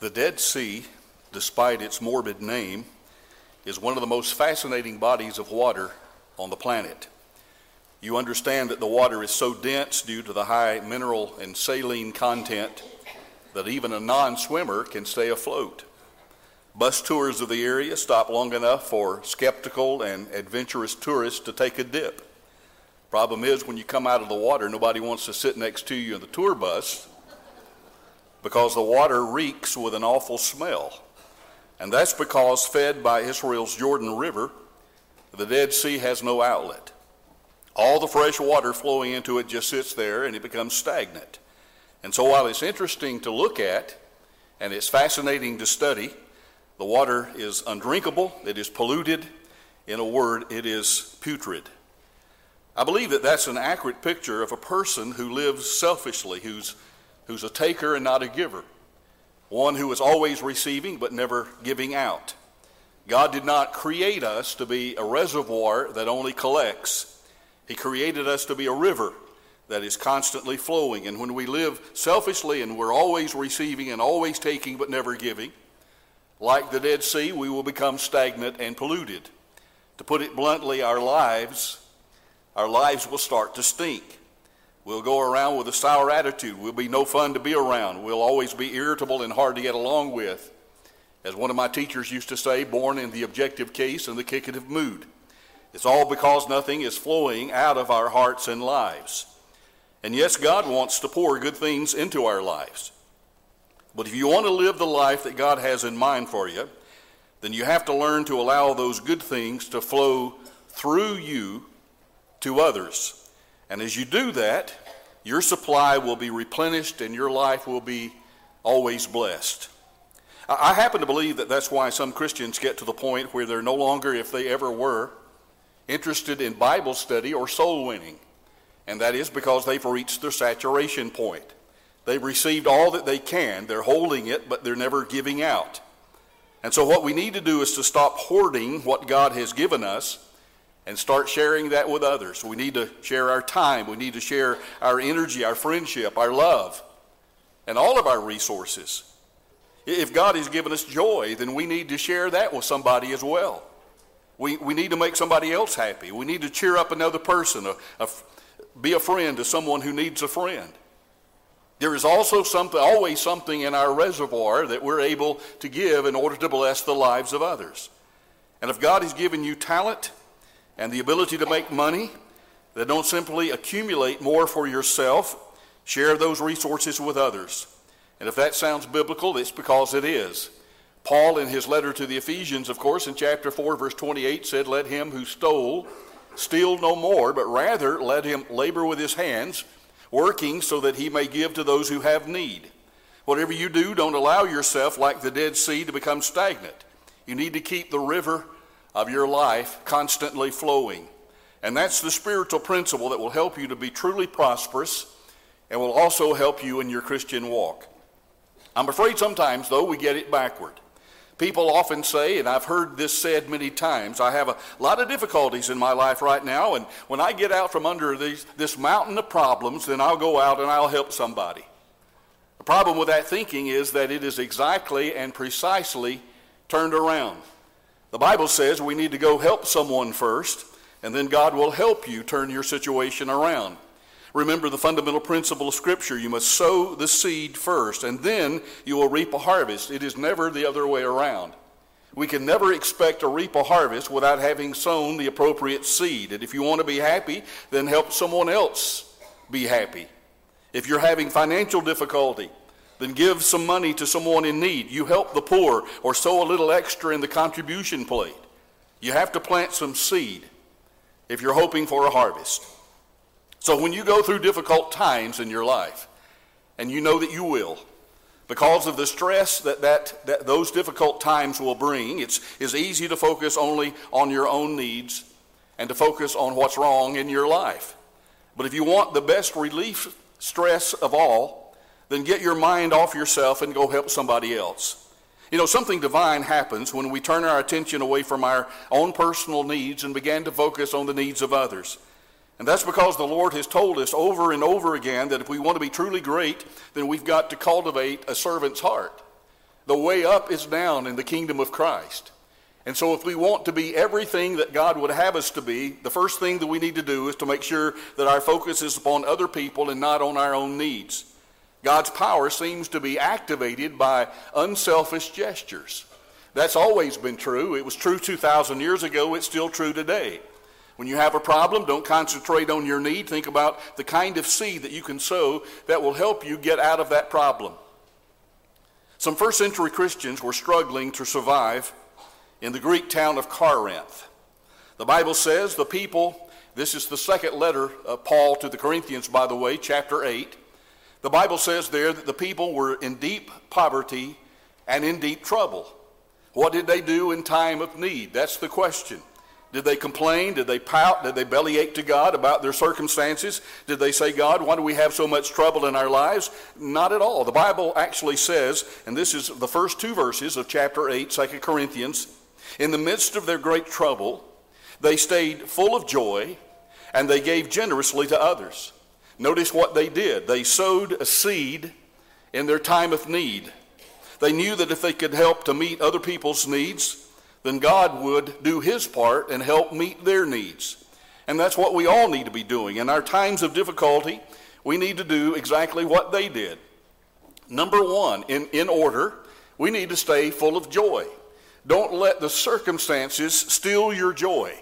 The Dead Sea, despite its morbid name, is one of the most fascinating bodies of water on the planet. You understand that the water is so dense due to the high mineral and saline content that even a non swimmer can stay afloat. Bus tours of the area stop long enough for skeptical and adventurous tourists to take a dip. Problem is, when you come out of the water, nobody wants to sit next to you in the tour bus because the water reeks with an awful smell. And that's because, fed by Israel's Jordan River, the Dead Sea has no outlet. All the fresh water flowing into it just sits there and it becomes stagnant. And so, while it's interesting to look at and it's fascinating to study, the water is undrinkable, it is polluted. In a word, it is putrid. I believe that that's an accurate picture of a person who lives selfishly, who's who's a taker and not a giver, one who is always receiving but never giving out. God did not create us to be a reservoir that only collects, He created us to be a river that is constantly flowing. And when we live selfishly and we're always receiving and always taking but never giving, like the Dead Sea, we will become stagnant and polluted. To put it bluntly, our lives, our lives will start to stink. We'll go around with a sour attitude. We'll be no fun to be around. We'll always be irritable and hard to get along with. As one of my teachers used to say, born in the objective case and the kickative mood. It's all because nothing is flowing out of our hearts and lives. And yes, God wants to pour good things into our lives. But if you want to live the life that God has in mind for you, then you have to learn to allow those good things to flow through you to others. And as you do that, your supply will be replenished and your life will be always blessed. I happen to believe that that's why some Christians get to the point where they're no longer, if they ever were, interested in Bible study or soul winning. And that is because they've reached their saturation point. They've received all that they can. They're holding it, but they're never giving out. And so, what we need to do is to stop hoarding what God has given us and start sharing that with others. We need to share our time, we need to share our energy, our friendship, our love, and all of our resources. If God has given us joy, then we need to share that with somebody as well. We, we need to make somebody else happy. We need to cheer up another person, a, a, be a friend to someone who needs a friend. There is also something, always something in our reservoir that we're able to give in order to bless the lives of others. And if God has given you talent, and the ability to make money, that don't simply accumulate more for yourself, share those resources with others. And if that sounds biblical, it's because it is. Paul, in his letter to the Ephesians, of course, in chapter 4, verse 28, said, Let him who stole steal no more, but rather let him labor with his hands, working so that he may give to those who have need. Whatever you do, don't allow yourself, like the Dead Sea, to become stagnant. You need to keep the river of your life constantly flowing. And that's the spiritual principle that will help you to be truly prosperous and will also help you in your Christian walk. I'm afraid sometimes, though, we get it backward. People often say, and I've heard this said many times, I have a lot of difficulties in my life right now, and when I get out from under these, this mountain of problems, then I'll go out and I'll help somebody. The problem with that thinking is that it is exactly and precisely turned around. The Bible says we need to go help someone first, and then God will help you turn your situation around. Remember the fundamental principle of Scripture. You must sow the seed first, and then you will reap a harvest. It is never the other way around. We can never expect to reap a harvest without having sown the appropriate seed. And if you want to be happy, then help someone else be happy. If you're having financial difficulty, then give some money to someone in need. You help the poor or sow a little extra in the contribution plate. You have to plant some seed if you're hoping for a harvest. So when you go through difficult times in your life, and you know that you will, because of the stress that, that, that those difficult times will bring, it's, it's easy to focus only on your own needs and to focus on what's wrong in your life. But if you want the best relief stress of all, then get your mind off yourself and go help somebody else. You know, something divine happens when we turn our attention away from our own personal needs and begin to focus on the needs of others. And that's because the Lord has told us over and over again that if we want to be truly great, then we've got to cultivate a servant's heart. The way up is down in the kingdom of Christ. And so, if we want to be everything that God would have us to be, the first thing that we need to do is to make sure that our focus is upon other people and not on our own needs. God's power seems to be activated by unselfish gestures. That's always been true. It was true 2,000 years ago, it's still true today. When you have a problem, don't concentrate on your need. Think about the kind of seed that you can sow that will help you get out of that problem. Some first century Christians were struggling to survive in the Greek town of Corinth. The Bible says the people, this is the second letter of Paul to the Corinthians, by the way, chapter 8. The Bible says there that the people were in deep poverty and in deep trouble. What did they do in time of need? That's the question. Did they complain? Did they pout? Did they bellyache to God about their circumstances? Did they say, God, why do we have so much trouble in our lives? Not at all. The Bible actually says, and this is the first two verses of chapter 8, 2 Corinthians, in the midst of their great trouble, they stayed full of joy and they gave generously to others. Notice what they did. They sowed a seed in their time of need. They knew that if they could help to meet other people's needs, then God would do his part and help meet their needs. And that's what we all need to be doing. In our times of difficulty, we need to do exactly what they did. Number one, in, in order, we need to stay full of joy. Don't let the circumstances steal your joy.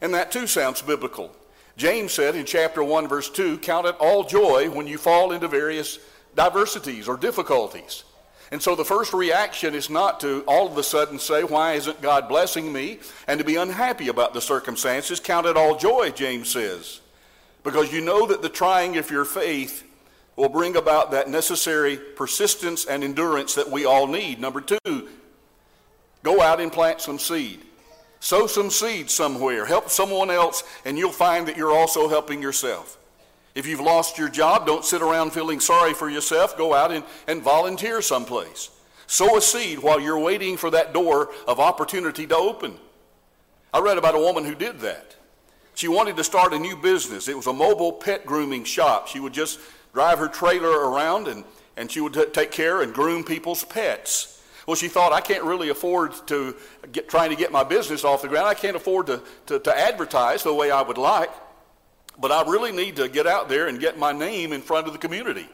And that too sounds biblical. James said in chapter 1, verse 2 Count it all joy when you fall into various diversities or difficulties. And so the first reaction is not to all of a sudden say, Why isn't God blessing me? and to be unhappy about the circumstances. Count it all joy, James says. Because you know that the trying of your faith will bring about that necessary persistence and endurance that we all need. Number two, Go out and plant some seed. Sow some seed somewhere. Help someone else, and you'll find that you're also helping yourself. If you've lost your job, don't sit around feeling sorry for yourself. Go out and, and volunteer someplace. Sow a seed while you're waiting for that door of opportunity to open. I read about a woman who did that. She wanted to start a new business. It was a mobile pet grooming shop. She would just drive her trailer around and, and she would t- take care and groom people's pets. Well, she thought, I can't really afford to get trying to get my business off the ground. I can't afford to, to, to advertise the way I would like. But I really need to get out there and get my name in front of the community.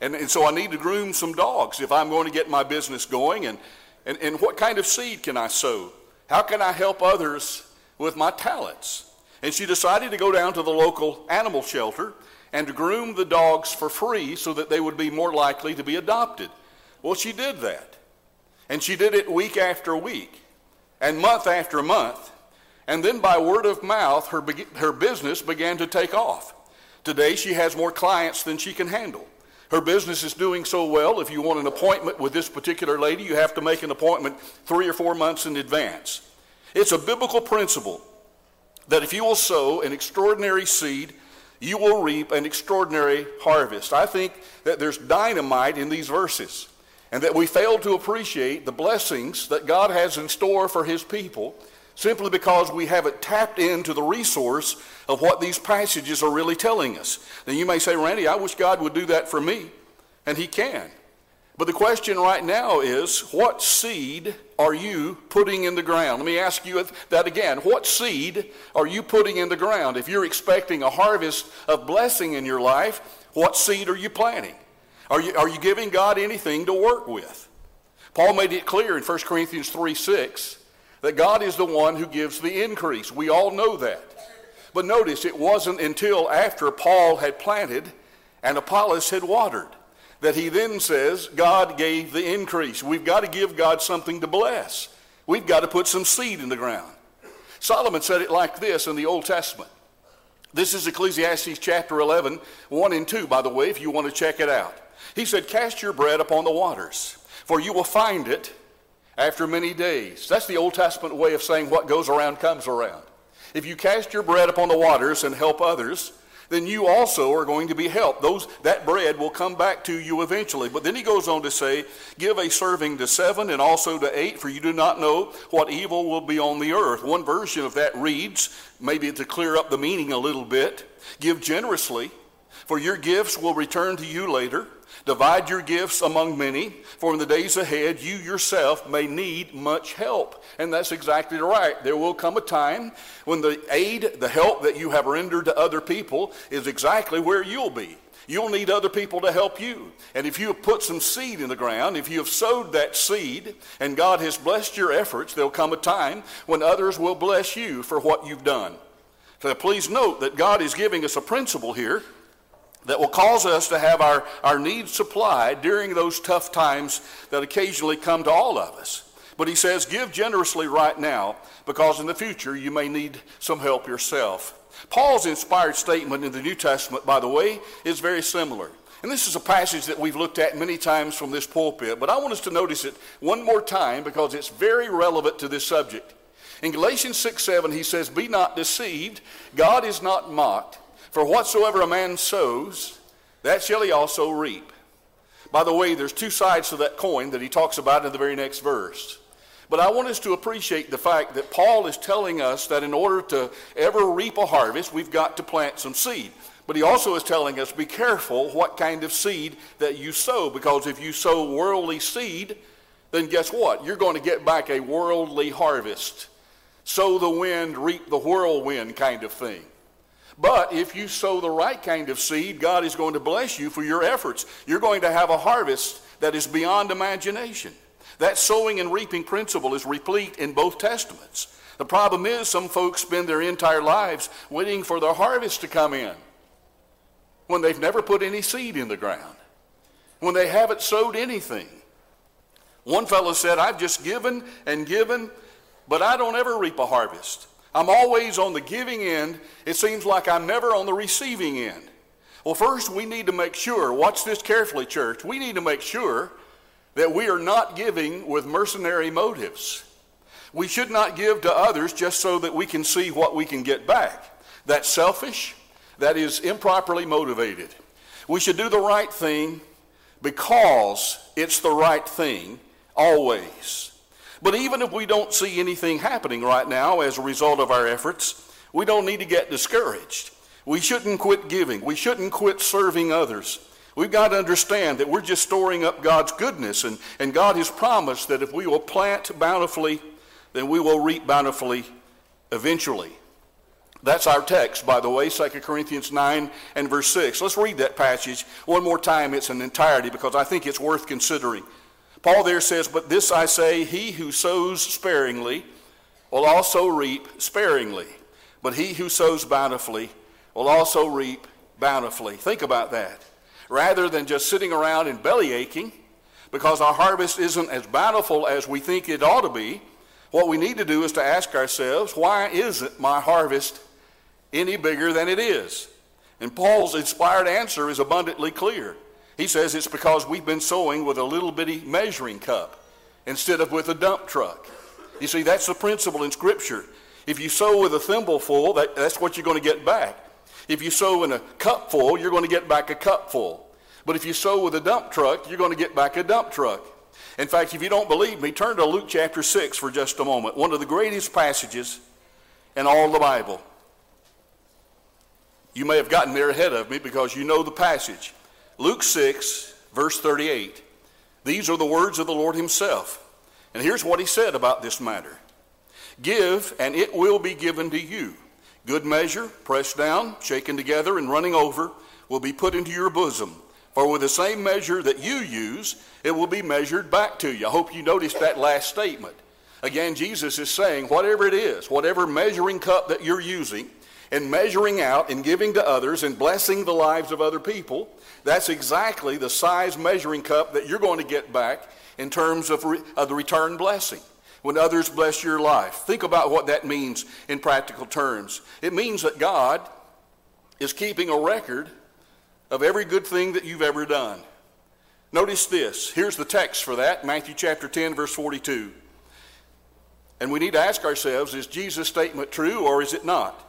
And, and so I need to groom some dogs if I'm going to get my business going. And, and, and what kind of seed can I sow? How can I help others with my talents? And she decided to go down to the local animal shelter and to groom the dogs for free so that they would be more likely to be adopted. Well, she did that. And she did it week after week and month after month. And then by word of mouth, her, her business began to take off. Today, she has more clients than she can handle. Her business is doing so well, if you want an appointment with this particular lady, you have to make an appointment three or four months in advance. It's a biblical principle that if you will sow an extraordinary seed, you will reap an extraordinary harvest. I think that there's dynamite in these verses and that we fail to appreciate the blessings that God has in store for his people simply because we haven't tapped into the resource of what these passages are really telling us. Now you may say, Randy, I wish God would do that for me. And he can. But the question right now is, what seed are you putting in the ground? Let me ask you that again. What seed are you putting in the ground? If you're expecting a harvest of blessing in your life, what seed are you planting? Are you, are you giving God anything to work with? Paul made it clear in 1 Corinthians 3 6 that God is the one who gives the increase. We all know that. But notice, it wasn't until after Paul had planted and Apollos had watered that he then says, God gave the increase. We've got to give God something to bless. We've got to put some seed in the ground. Solomon said it like this in the Old Testament. This is Ecclesiastes chapter 11, 1 and 2, by the way, if you want to check it out. He said, Cast your bread upon the waters, for you will find it after many days. That's the Old Testament way of saying what goes around comes around. If you cast your bread upon the waters and help others, then you also are going to be helped. Those, that bread will come back to you eventually. But then he goes on to say, Give a serving to seven and also to eight, for you do not know what evil will be on the earth. One version of that reads, maybe to clear up the meaning a little bit, Give generously, for your gifts will return to you later. Divide your gifts among many, for in the days ahead you yourself may need much help. And that's exactly right. There will come a time when the aid, the help that you have rendered to other people is exactly where you'll be. You'll need other people to help you. And if you have put some seed in the ground, if you have sowed that seed and God has blessed your efforts, there'll come a time when others will bless you for what you've done. So please note that God is giving us a principle here that will cause us to have our, our needs supplied during those tough times that occasionally come to all of us. But he says, give generously right now, because in the future you may need some help yourself. Paul's inspired statement in the New Testament, by the way, is very similar. And this is a passage that we've looked at many times from this pulpit, but I want us to notice it one more time because it's very relevant to this subject. In Galatians 6 7, he says, Be not deceived, God is not mocked. For whatsoever a man sows, that shall he also reap. By the way, there's two sides to that coin that he talks about in the very next verse. But I want us to appreciate the fact that Paul is telling us that in order to ever reap a harvest, we've got to plant some seed. But he also is telling us be careful what kind of seed that you sow, because if you sow worldly seed, then guess what? You're going to get back a worldly harvest. Sow the wind, reap the whirlwind kind of thing. But if you sow the right kind of seed, God is going to bless you for your efforts. You're going to have a harvest that is beyond imagination. That sowing and reaping principle is replete in both testaments. The problem is some folks spend their entire lives waiting for their harvest to come in when they've never put any seed in the ground, when they haven't sowed anything. One fellow said, I've just given and given, but I don't ever reap a harvest. I'm always on the giving end. It seems like I'm never on the receiving end. Well, first, we need to make sure, watch this carefully, church. We need to make sure that we are not giving with mercenary motives. We should not give to others just so that we can see what we can get back. That's selfish. That is improperly motivated. We should do the right thing because it's the right thing always. But even if we don't see anything happening right now as a result of our efforts, we don't need to get discouraged. We shouldn't quit giving. We shouldn't quit serving others. We've got to understand that we're just storing up God's goodness, and, and God has promised that if we will plant bountifully, then we will reap bountifully eventually. That's our text, by the way, 2 Corinthians 9 and verse 6. Let's read that passage one more time. It's an entirety because I think it's worth considering. Paul there says, But this I say, he who sows sparingly will also reap sparingly. But he who sows bountifully will also reap bountifully. Think about that. Rather than just sitting around and belly aching because our harvest isn't as bountiful as we think it ought to be, what we need to do is to ask ourselves, why isn't my harvest any bigger than it is? And Paul's inspired answer is abundantly clear. He says it's because we've been sowing with a little bitty measuring cup instead of with a dump truck. You see, that's the principle in Scripture. If you sow with a thimble full, that, that's what you're going to get back. If you sow in a cup full, you're going to get back a cup full. But if you sow with a dump truck, you're going to get back a dump truck. In fact, if you don't believe me, turn to Luke chapter 6 for just a moment. One of the greatest passages in all the Bible. You may have gotten there ahead of me because you know the passage. Luke 6, verse 38. These are the words of the Lord Himself. And here's what He said about this matter Give, and it will be given to you. Good measure, pressed down, shaken together, and running over, will be put into your bosom. For with the same measure that you use, it will be measured back to you. I hope you noticed that last statement. Again, Jesus is saying, whatever it is, whatever measuring cup that you're using, and measuring out and giving to others and blessing the lives of other people, that's exactly the size measuring cup that you're going to get back in terms of, re- of the return blessing when others bless your life. Think about what that means in practical terms. It means that God is keeping a record of every good thing that you've ever done. Notice this. Here's the text for that Matthew chapter 10, verse 42. And we need to ask ourselves is Jesus' statement true or is it not?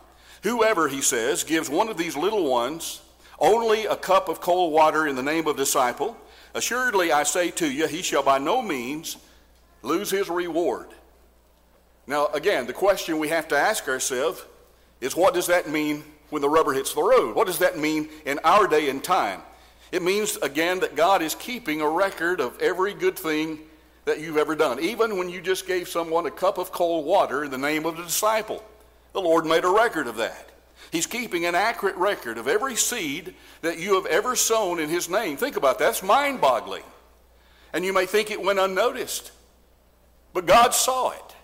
Whoever, he says, gives one of these little ones only a cup of cold water in the name of disciple, assuredly I say to you, he shall by no means lose his reward. Now, again, the question we have to ask ourselves is what does that mean when the rubber hits the road? What does that mean in our day and time? It means, again, that God is keeping a record of every good thing that you've ever done. Even when you just gave someone a cup of cold water in the name of a disciple, the Lord made a record of that. He's keeping an accurate record of every seed that you have ever sown in His name. Think about that. That's mind boggling. And you may think it went unnoticed, but God saw it.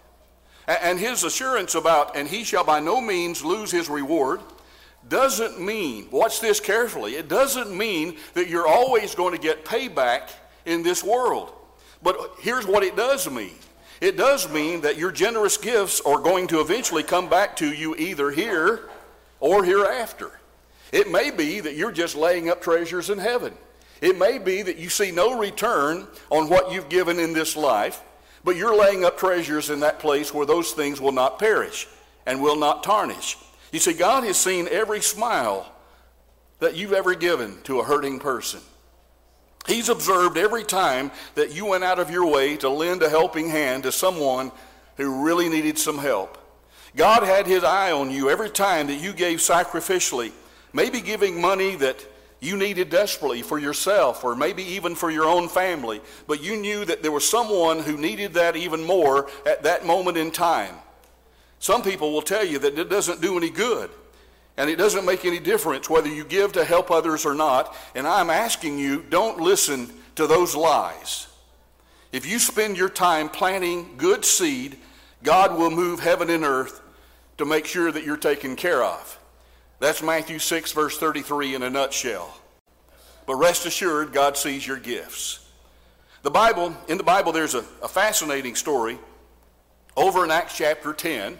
And His assurance about, and He shall by no means lose His reward, doesn't mean, watch this carefully, it doesn't mean that you're always going to get payback in this world. But here's what it does mean it does mean that your generous gifts are going to eventually come back to you either here or hereafter. It may be that you're just laying up treasures in heaven. It may be that you see no return on what you've given in this life, but you're laying up treasures in that place where those things will not perish and will not tarnish. You see, God has seen every smile that you've ever given to a hurting person. He's observed every time that you went out of your way to lend a helping hand to someone who really needed some help. God had his eye on you every time that you gave sacrificially, maybe giving money that you needed desperately for yourself or maybe even for your own family, but you knew that there was someone who needed that even more at that moment in time. Some people will tell you that it doesn't do any good. And it doesn't make any difference whether you give to help others or not. And I'm asking you, don't listen to those lies. If you spend your time planting good seed, God will move heaven and earth to make sure that you're taken care of. That's Matthew 6, verse 33 in a nutshell. But rest assured, God sees your gifts. The Bible, in the Bible, there's a, a fascinating story over in Acts chapter 10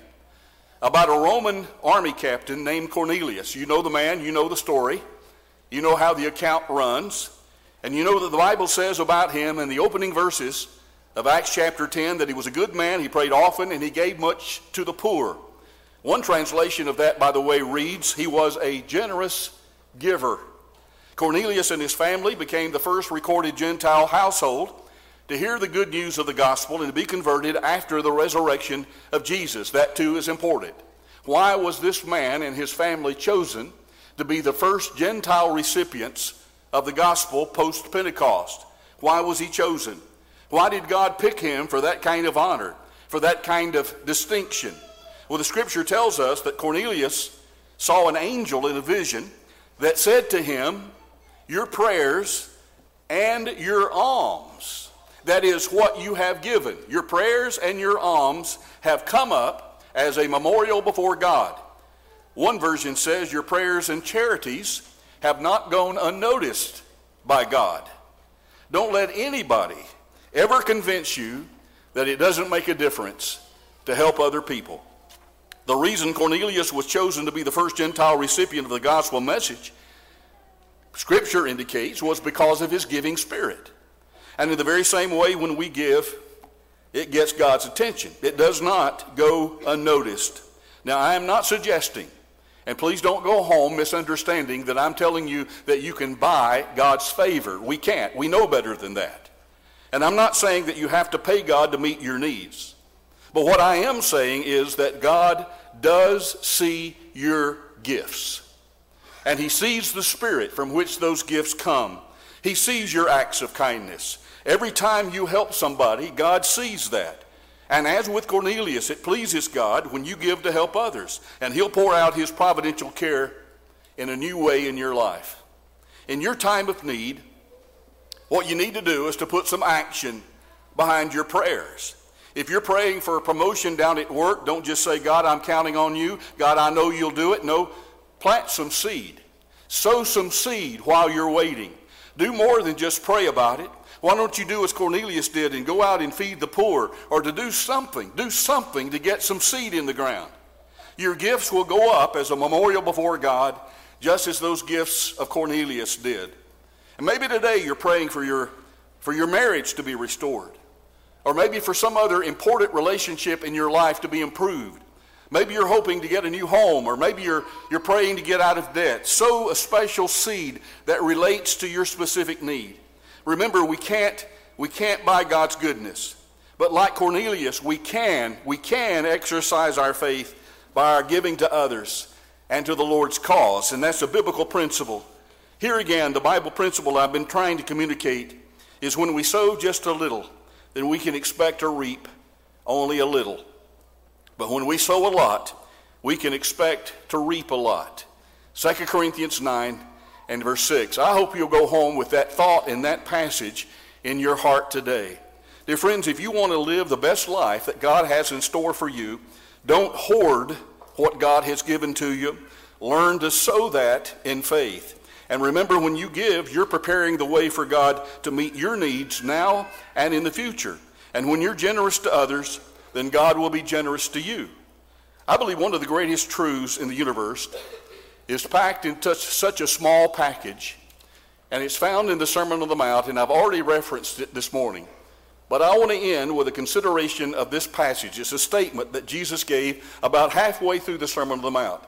about a Roman army captain named Cornelius. You know the man, you know the story, you know how the account runs, and you know that the Bible says about him in the opening verses of Acts chapter 10 that he was a good man, he prayed often, and he gave much to the poor. One translation of that, by the way, reads, He was a generous giver. Cornelius and his family became the first recorded Gentile household to hear the good news of the gospel and to be converted after the resurrection of Jesus. That too is important. Why was this man and his family chosen to be the first Gentile recipients of the gospel post Pentecost? Why was he chosen? Why did God pick him for that kind of honor, for that kind of distinction? Well, the scripture tells us that Cornelius saw an angel in a vision that said to him, Your prayers and your alms that is what you have given. Your prayers and your alms have come up as a memorial before God. One version says your prayers and charities have not gone unnoticed by God. Don't let anybody ever convince you that it doesn't make a difference to help other people. The reason Cornelius was chosen to be the first Gentile recipient of the gospel message, Scripture indicates, was because of his giving spirit. And in the very same way, when we give, it gets God's attention. It does not go unnoticed. Now, I am not suggesting, and please don't go home misunderstanding that I'm telling you that you can buy God's favor. We can't. We know better than that. And I'm not saying that you have to pay God to meet your needs. But what I am saying is that God does see your gifts. And He sees the spirit from which those gifts come. He sees your acts of kindness. Every time you help somebody, God sees that. And as with Cornelius, it pleases God when you give to help others, and He'll pour out His providential care in a new way in your life. In your time of need, what you need to do is to put some action behind your prayers. If you're praying for a promotion down at work, don't just say, God, I'm counting on you. God, I know you'll do it. No, plant some seed. Sow some seed while you're waiting. Do more than just pray about it. Why don't you do as Cornelius did and go out and feed the poor or to do something? Do something to get some seed in the ground. Your gifts will go up as a memorial before God, just as those gifts of Cornelius did. And maybe today you're praying for your, for your marriage to be restored, or maybe for some other important relationship in your life to be improved. Maybe you're hoping to get a new home, or maybe you're, you're praying to get out of debt. Sow a special seed that relates to your specific need. Remember, we can't, we can't buy God's goodness. But like Cornelius, we can, we can exercise our faith by our giving to others and to the Lord's cause. And that's a biblical principle. Here again, the Bible principle I've been trying to communicate is when we sow just a little, then we can expect to reap only a little. But when we sow a lot, we can expect to reap a lot. 2 Corinthians 9 and verse 6. I hope you'll go home with that thought and that passage in your heart today. Dear friends, if you want to live the best life that God has in store for you, don't hoard what God has given to you. Learn to sow that in faith. And remember, when you give, you're preparing the way for God to meet your needs now and in the future. And when you're generous to others, then God will be generous to you. I believe one of the greatest truths in the universe is packed in such a small package, and it's found in the Sermon on the Mount, and I've already referenced it this morning. But I want to end with a consideration of this passage. It's a statement that Jesus gave about halfway through the Sermon on the Mount.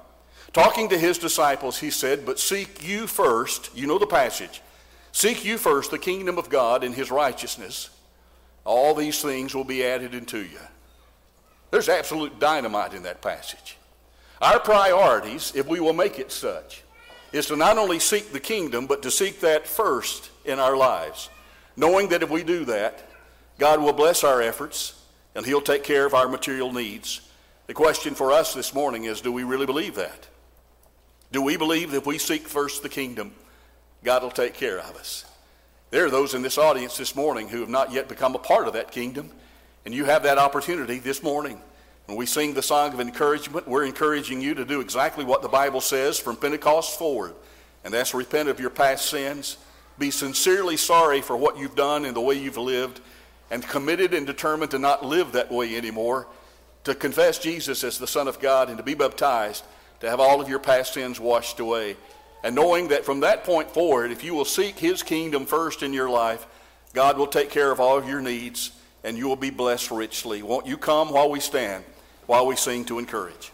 Talking to his disciples, he said, But seek you first, you know the passage, seek you first the kingdom of God and his righteousness. All these things will be added unto you. There's absolute dynamite in that passage. Our priorities, if we will make it such, is to not only seek the kingdom, but to seek that first in our lives, knowing that if we do that, God will bless our efforts and He'll take care of our material needs. The question for us this morning is do we really believe that? Do we believe that if we seek first the kingdom, God will take care of us? There are those in this audience this morning who have not yet become a part of that kingdom. And you have that opportunity this morning. When we sing the song of encouragement, we're encouraging you to do exactly what the Bible says from Pentecost forward. And that's repent of your past sins, be sincerely sorry for what you've done and the way you've lived, and committed and determined to not live that way anymore, to confess Jesus as the Son of God and to be baptized, to have all of your past sins washed away. And knowing that from that point forward, if you will seek His kingdom first in your life, God will take care of all of your needs and you will be blessed richly. Won't you come while we stand, while we sing to encourage?